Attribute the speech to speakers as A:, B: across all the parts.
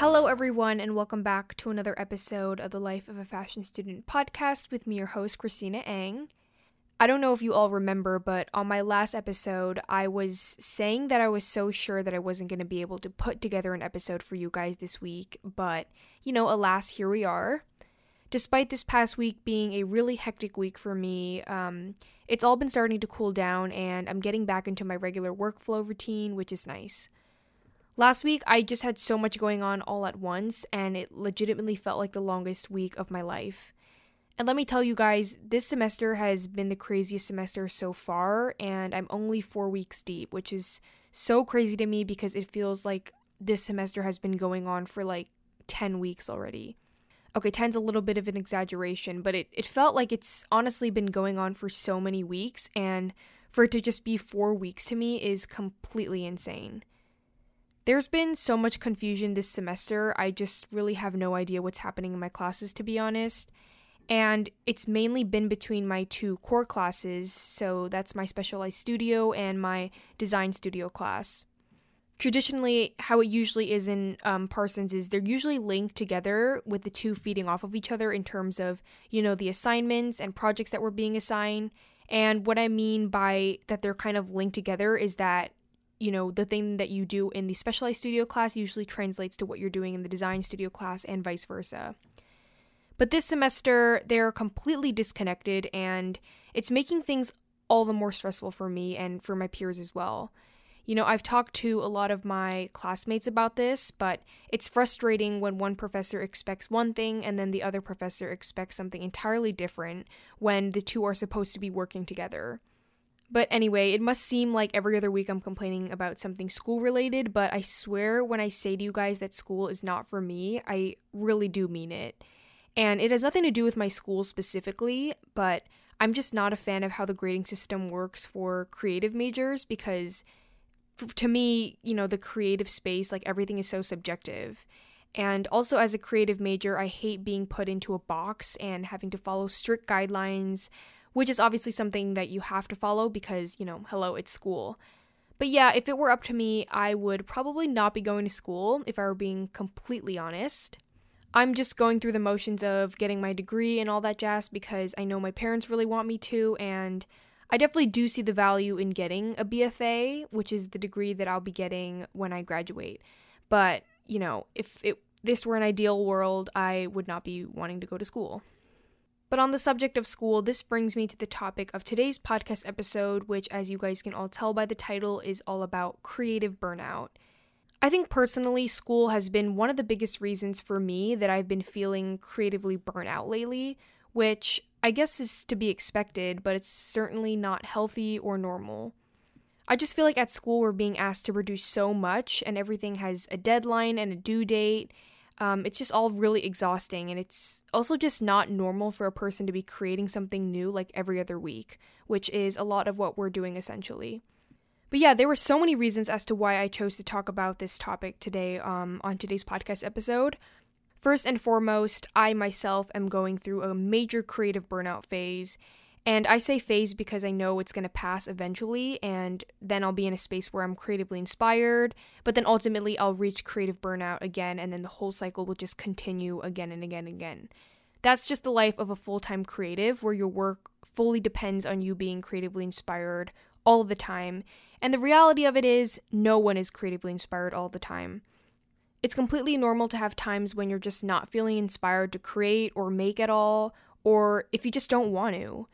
A: Hello, everyone, and welcome back to another episode of the Life of a Fashion Student podcast with me, your host, Christina Ang. I don't know if you all remember, but on my last episode, I was saying that I was so sure that I wasn't going to be able to put together an episode for you guys this week, but you know, alas, here we are. Despite this past week being a really hectic week for me, um, it's all been starting to cool down, and I'm getting back into my regular workflow routine, which is nice. Last week, I just had so much going on all at once, and it legitimately felt like the longest week of my life. And let me tell you guys, this semester has been the craziest semester so far, and I'm only four weeks deep, which is so crazy to me because it feels like this semester has been going on for like 10 weeks already. Okay, 10's a little bit of an exaggeration, but it, it felt like it's honestly been going on for so many weeks, and for it to just be four weeks to me is completely insane. There's been so much confusion this semester, I just really have no idea what's happening in my classes, to be honest. And it's mainly been between my two core classes, so that's my specialized studio and my design studio class. Traditionally, how it usually is in um, Parsons is they're usually linked together with the two feeding off of each other in terms of, you know, the assignments and projects that were being assigned. And what I mean by that they're kind of linked together is that you know, the thing that you do in the specialized studio class usually translates to what you're doing in the design studio class and vice versa. But this semester, they're completely disconnected, and it's making things all the more stressful for me and for my peers as well. You know, I've talked to a lot of my classmates about this, but it's frustrating when one professor expects one thing and then the other professor expects something entirely different when the two are supposed to be working together. But anyway, it must seem like every other week I'm complaining about something school related, but I swear when I say to you guys that school is not for me, I really do mean it. And it has nothing to do with my school specifically, but I'm just not a fan of how the grading system works for creative majors because to me, you know, the creative space, like everything is so subjective. And also, as a creative major, I hate being put into a box and having to follow strict guidelines which is obviously something that you have to follow because, you know, hello, it's school. But yeah, if it were up to me, I would probably not be going to school if I were being completely honest. I'm just going through the motions of getting my degree and all that jazz because I know my parents really want me to, and I definitely do see the value in getting a BFA, which is the degree that I'll be getting when I graduate. But, you know, if it, this were an ideal world, I would not be wanting to go to school. But on the subject of school, this brings me to the topic of today's podcast episode, which, as you guys can all tell by the title, is all about creative burnout. I think personally, school has been one of the biggest reasons for me that I've been feeling creatively burnt out lately, which I guess is to be expected, but it's certainly not healthy or normal. I just feel like at school we're being asked to produce so much, and everything has a deadline and a due date, um, it's just all really exhausting, and it's also just not normal for a person to be creating something new like every other week, which is a lot of what we're doing essentially. But yeah, there were so many reasons as to why I chose to talk about this topic today um, on today's podcast episode. First and foremost, I myself am going through a major creative burnout phase, and I say phase because I know it's going to pass eventually, and then I'll be in a space where I'm creatively inspired, but then ultimately I'll reach creative burnout again, and then the whole cycle will just continue again and again and again. That's just the life of a full time creative where your work fully depends on you being creatively inspired all the time. And the reality of it is, no one is creatively inspired all the time. It's completely normal to have times when you're just not feeling inspired to create or make at all, or if you just don't want to.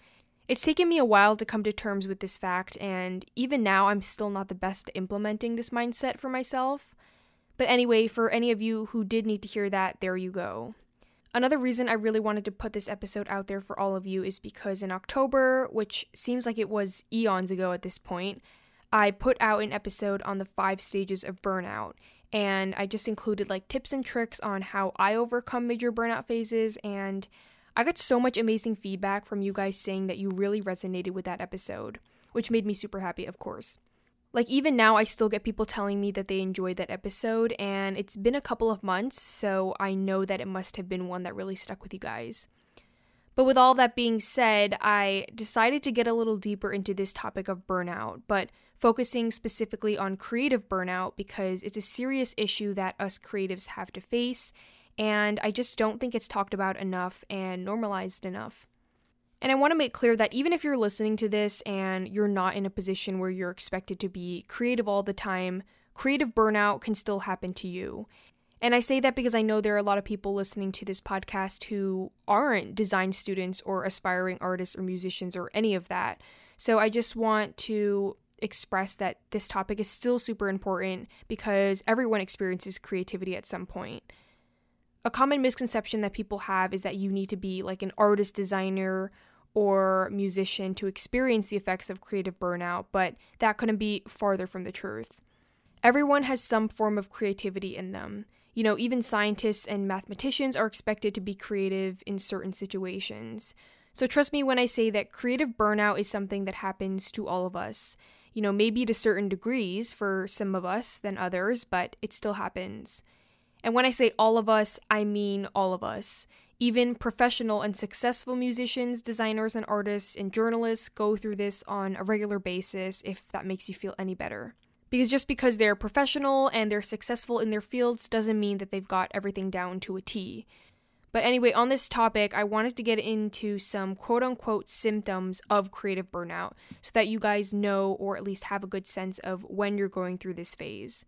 A: It's taken me a while to come to terms with this fact, and even now, I'm still not the best at implementing this mindset for myself. But anyway, for any of you who did need to hear that, there you go. Another reason I really wanted to put this episode out there for all of you is because in October, which seems like it was eons ago at this point, I put out an episode on the five stages of burnout. And I just included like tips and tricks on how I overcome major burnout phases and I got so much amazing feedback from you guys saying that you really resonated with that episode, which made me super happy, of course. Like, even now, I still get people telling me that they enjoyed that episode, and it's been a couple of months, so I know that it must have been one that really stuck with you guys. But with all that being said, I decided to get a little deeper into this topic of burnout, but focusing specifically on creative burnout because it's a serious issue that us creatives have to face, and I just don't think it's talked about enough and normalized enough. And I want to make clear that even if you're listening to this and you're not in a position where you're expected to be creative all the time, creative burnout can still happen to you. And I say that because I know there are a lot of people listening to this podcast who aren't design students or aspiring artists or musicians or any of that. So I just want to express that this topic is still super important because everyone experiences creativity at some point. A common misconception that people have is that you need to be like an artist, designer, or musician to experience the effects of creative burnout, but that couldn't be farther from the truth. Everyone has some form of creativity in them. You know, even scientists and mathematicians are expected to be creative in certain situations. So trust me when I say that creative burnout is something that happens to all of us. You know, maybe to certain degrees for some of us than others, but it still happens. And when I say all of us, I mean all of us. Even professional and successful musicians, designers, and artists and journalists go through this on a regular basis if that makes you feel any better. Because just because they're professional and they're successful in their fields doesn't mean that they've got everything down to a T. But anyway, on this topic, I wanted to get into some quote unquote symptoms of creative burnout so that you guys know or at least have a good sense of when you're going through this phase.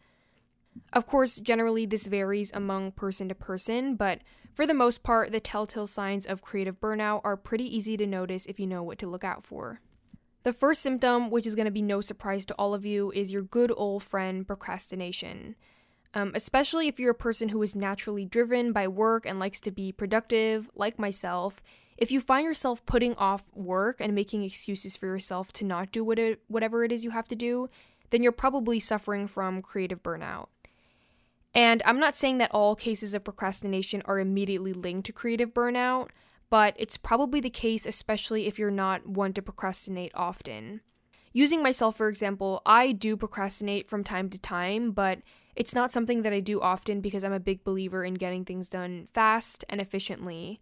A: Of course, generally this varies among person to person, but for the most part, the telltale signs of creative burnout are pretty easy to notice if you know what to look out for. The first symptom, which is going to be no surprise to all of you, is your good old friend procrastination. Um, especially if you're a person who is naturally driven by work and likes to be productive, like myself, if you find yourself putting off work and making excuses for yourself to not do what it, whatever it is you have to do, then you're probably suffering from creative burnout. And I'm not saying that all cases of procrastination are immediately linked to creative burnout, but it's probably the case, especially if you're not one to procrastinate often. Using myself, for example, I do procrastinate from time to time, but it's not something that I do often because I'm a big believer in getting things done fast and efficiently.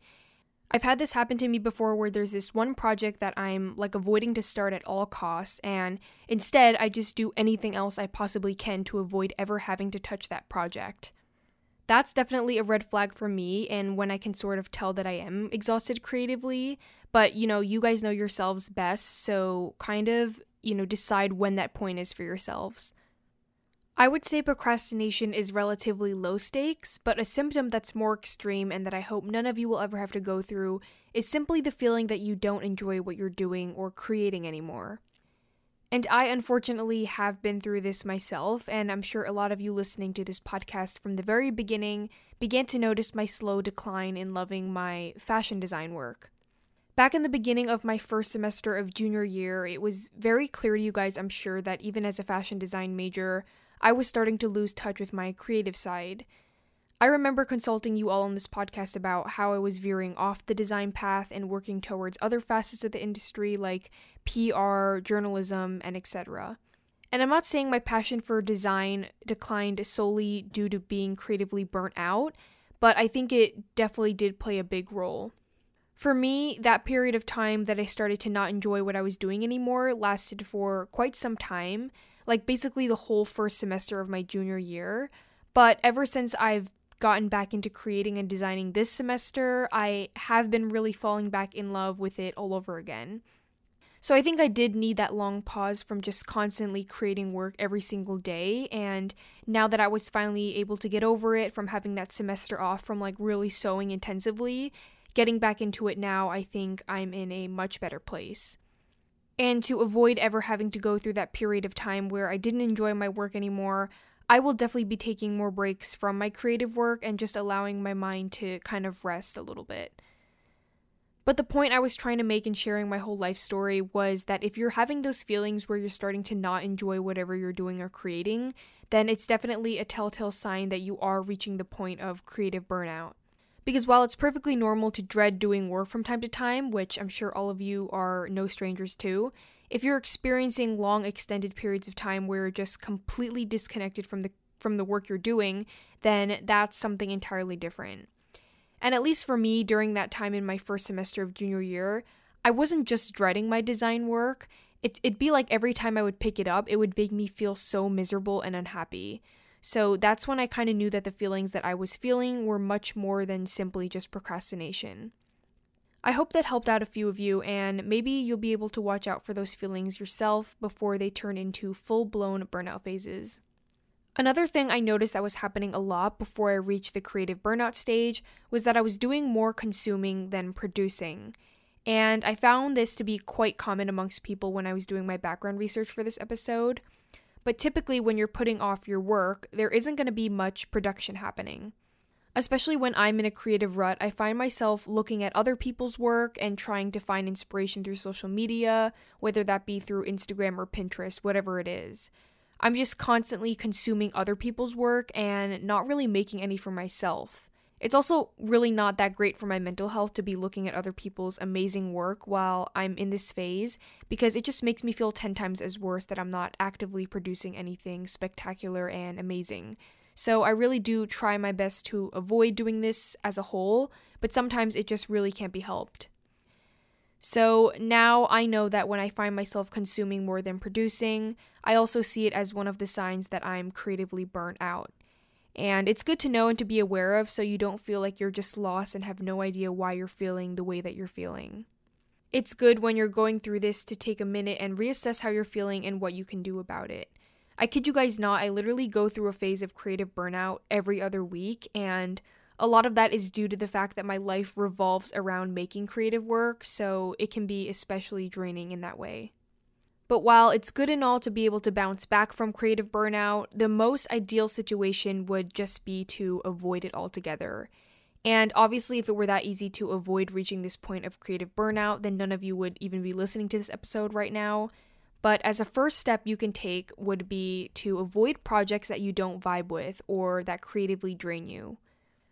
A: I've had this happen to me before where there's this one project that I'm like avoiding to start at all costs, and instead I just do anything else I possibly can to avoid ever having to touch that project. That's definitely a red flag for me, and when I can sort of tell that I am exhausted creatively, but you know, you guys know yourselves best, so kind of, you know, decide when that point is for yourselves. I would say procrastination is relatively low stakes, but a symptom that's more extreme and that I hope none of you will ever have to go through is simply the feeling that you don't enjoy what you're doing or creating anymore. And I unfortunately have been through this myself, and I'm sure a lot of you listening to this podcast from the very beginning began to notice my slow decline in loving my fashion design work. Back in the beginning of my first semester of junior year, it was very clear to you guys, I'm sure, that even as a fashion design major, I was starting to lose touch with my creative side. I remember consulting you all on this podcast about how I was veering off the design path and working towards other facets of the industry like PR, journalism, and etc. And I'm not saying my passion for design declined solely due to being creatively burnt out, but I think it definitely did play a big role. For me, that period of time that I started to not enjoy what I was doing anymore lasted for quite some time, like basically the whole first semester of my junior year. But ever since I've gotten back into creating and designing this semester, I have been really falling back in love with it all over again. So I think I did need that long pause from just constantly creating work every single day. And now that I was finally able to get over it from having that semester off from like really sewing intensively, getting back into it now, I think I'm in a much better place. And to avoid ever having to go through that period of time where I didn't enjoy my work anymore, I will definitely be taking more breaks from my creative work and just allowing my mind to kind of rest a little bit. But the point I was trying to make in sharing my whole life story was that if you're having those feelings where you're starting to not enjoy whatever you're doing or creating, then it's definitely a telltale sign that you are reaching the point of creative burnout. Because while it's perfectly normal to dread doing work from time to time, which I'm sure all of you are no strangers to, if you're experiencing long extended periods of time where you're just completely disconnected from the from the work you're doing, then that's something entirely different. And at least for me during that time in my first semester of junior year, I wasn't just dreading my design work. It, it'd be like every time I would pick it up, it would make me feel so miserable and unhappy. So that's when I kind of knew that the feelings that I was feeling were much more than simply just procrastination. I hope that helped out a few of you, and maybe you'll be able to watch out for those feelings yourself before they turn into full blown burnout phases. Another thing I noticed that was happening a lot before I reached the creative burnout stage was that I was doing more consuming than producing. And I found this to be quite common amongst people when I was doing my background research for this episode. But typically, when you're putting off your work, there isn't going to be much production happening. Especially when I'm in a creative rut, I find myself looking at other people's work and trying to find inspiration through social media, whether that be through Instagram or Pinterest, whatever it is. I'm just constantly consuming other people's work and not really making any for myself. It's also really not that great for my mental health to be looking at other people's amazing work while I'm in this phase because it just makes me feel 10 times as worse that I'm not actively producing anything spectacular and amazing. So I really do try my best to avoid doing this as a whole, but sometimes it just really can't be helped. So now I know that when I find myself consuming more than producing, I also see it as one of the signs that I'm creatively burnt out. And it's good to know and to be aware of so you don't feel like you're just lost and have no idea why you're feeling the way that you're feeling. It's good when you're going through this to take a minute and reassess how you're feeling and what you can do about it. I kid you guys not, I literally go through a phase of creative burnout every other week, and a lot of that is due to the fact that my life revolves around making creative work, so it can be especially draining in that way. But while it's good and all to be able to bounce back from creative burnout, the most ideal situation would just be to avoid it altogether. And obviously, if it were that easy to avoid reaching this point of creative burnout, then none of you would even be listening to this episode right now. But as a first step you can take would be to avoid projects that you don't vibe with or that creatively drain you.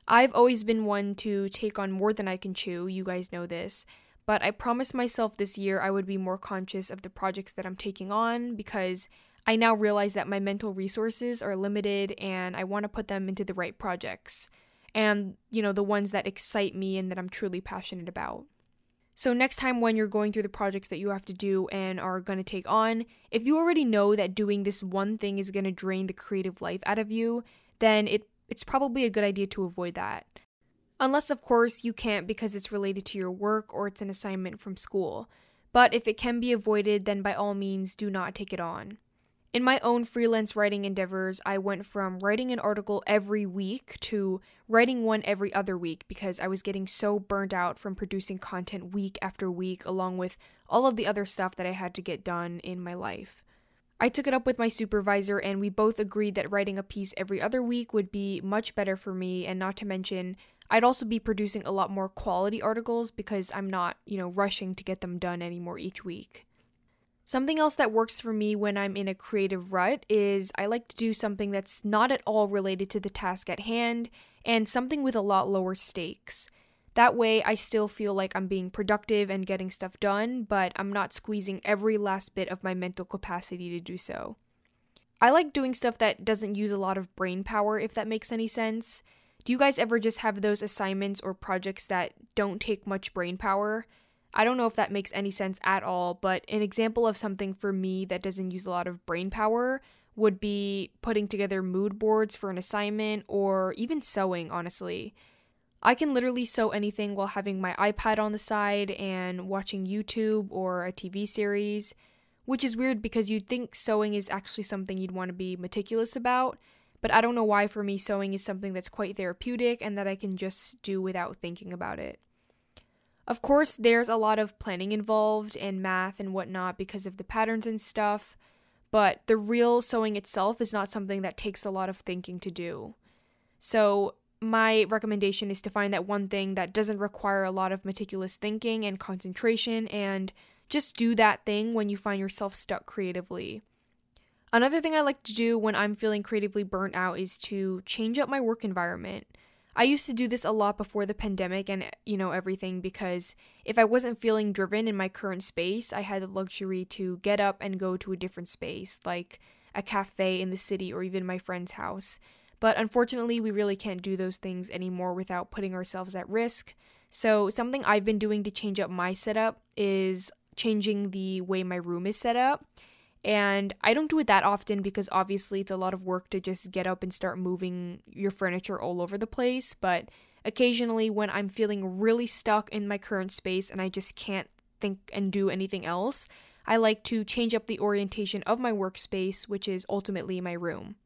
A: I've always been one to take on more than I can chew, you guys know this, but I promised myself this year I would be more conscious of the projects that I'm taking on because I now realize that my mental resources are limited and I want to put them into the right projects and, you know, the ones that excite me and that I'm truly passionate about. So, next time when you're going through the projects that you have to do and are going to take on, if you already know that doing this one thing is going to drain the creative life out of you, then it, it's probably a good idea to avoid that. Unless, of course, you can't because it's related to your work or it's an assignment from school. But if it can be avoided, then by all means do not take it on. In my own freelance writing endeavors, I went from writing an article every week to writing one every other week because I was getting so burnt out from producing content week after week, along with all of the other stuff that I had to get done in my life. I took it up with my supervisor, and we both agreed that writing a piece every other week would be much better for me, and not to mention, I'd also be producing a lot more quality articles because I'm not, you know, rushing to get them done anymore each week. Something else that works for me when I'm in a creative rut is I like to do something that's not at all related to the task at hand and something with a lot lower stakes. That way, I still feel like I'm being productive and getting stuff done, but I'm not squeezing every last bit of my mental capacity to do so. I like doing stuff that doesn't use a lot of brain power, if that makes any sense. Do you guys ever just have those assignments or projects that don't take much brain power? I don't know if that makes any sense at all, but an example of something for me that doesn't use a lot of brain power would be putting together mood boards for an assignment or even sewing, honestly. I can literally sew anything while having my iPad on the side and watching YouTube or a TV series, which is weird because you'd think sewing is actually something you'd want to be meticulous about, but I don't know why for me sewing is something that's quite therapeutic and that I can just do without thinking about it. Of course, there's a lot of planning involved and math and whatnot because of the patterns and stuff, but the real sewing itself is not something that takes a lot of thinking to do. So, my recommendation is to find that one thing that doesn't require a lot of meticulous thinking and concentration and just do that thing when you find yourself stuck creatively. Another thing I like to do when I'm feeling creatively burnt out is to change up my work environment. I used to do this a lot before the pandemic and, you know, everything because if I wasn't feeling driven in my current space, I had the luxury to get up and go to a different space, like a cafe in the city or even my friend's house. But unfortunately, we really can't do those things anymore without putting ourselves at risk. So, something I've been doing to change up my setup is changing the way my room is set up. And I don't do it that often because obviously it's a lot of work to just get up and start moving your furniture all over the place. But occasionally, when I'm feeling really stuck in my current space and I just can't think and do anything else, I like to change up the orientation of my workspace, which is ultimately my room.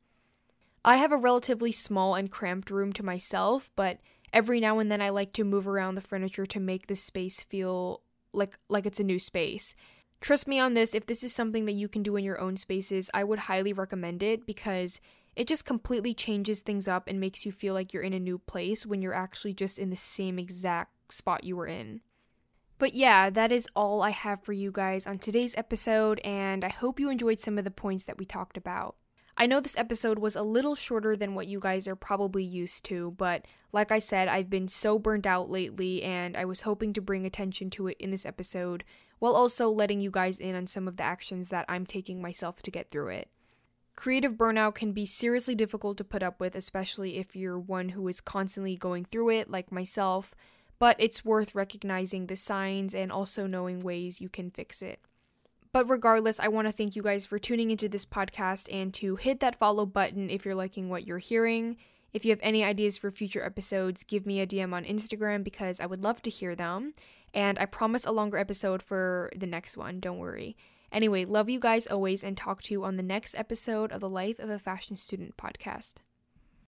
A: I have a relatively small and cramped room to myself, but every now and then I like to move around the furniture to make the space feel like like it's a new space. Trust me on this, if this is something that you can do in your own spaces, I would highly recommend it because it just completely changes things up and makes you feel like you're in a new place when you're actually just in the same exact spot you were in. But yeah, that is all I have for you guys on today's episode, and I hope you enjoyed some of the points that we talked about. I know this episode was a little shorter than what you guys are probably used to, but like I said, I've been so burned out lately, and I was hoping to bring attention to it in this episode while also letting you guys in on some of the actions that I'm taking myself to get through it. Creative burnout can be seriously difficult to put up with, especially if you're one who is constantly going through it, like myself, but it's worth recognizing the signs and also knowing ways you can fix it. But regardless, I want to thank you guys for tuning into this podcast and to hit that follow button if you're liking what you're hearing. If you have any ideas for future episodes, give me a DM on Instagram because I would love to hear them. And I promise a longer episode for the next one, don't worry. Anyway, love you guys always and talk to you on the next episode of the Life of a Fashion Student podcast.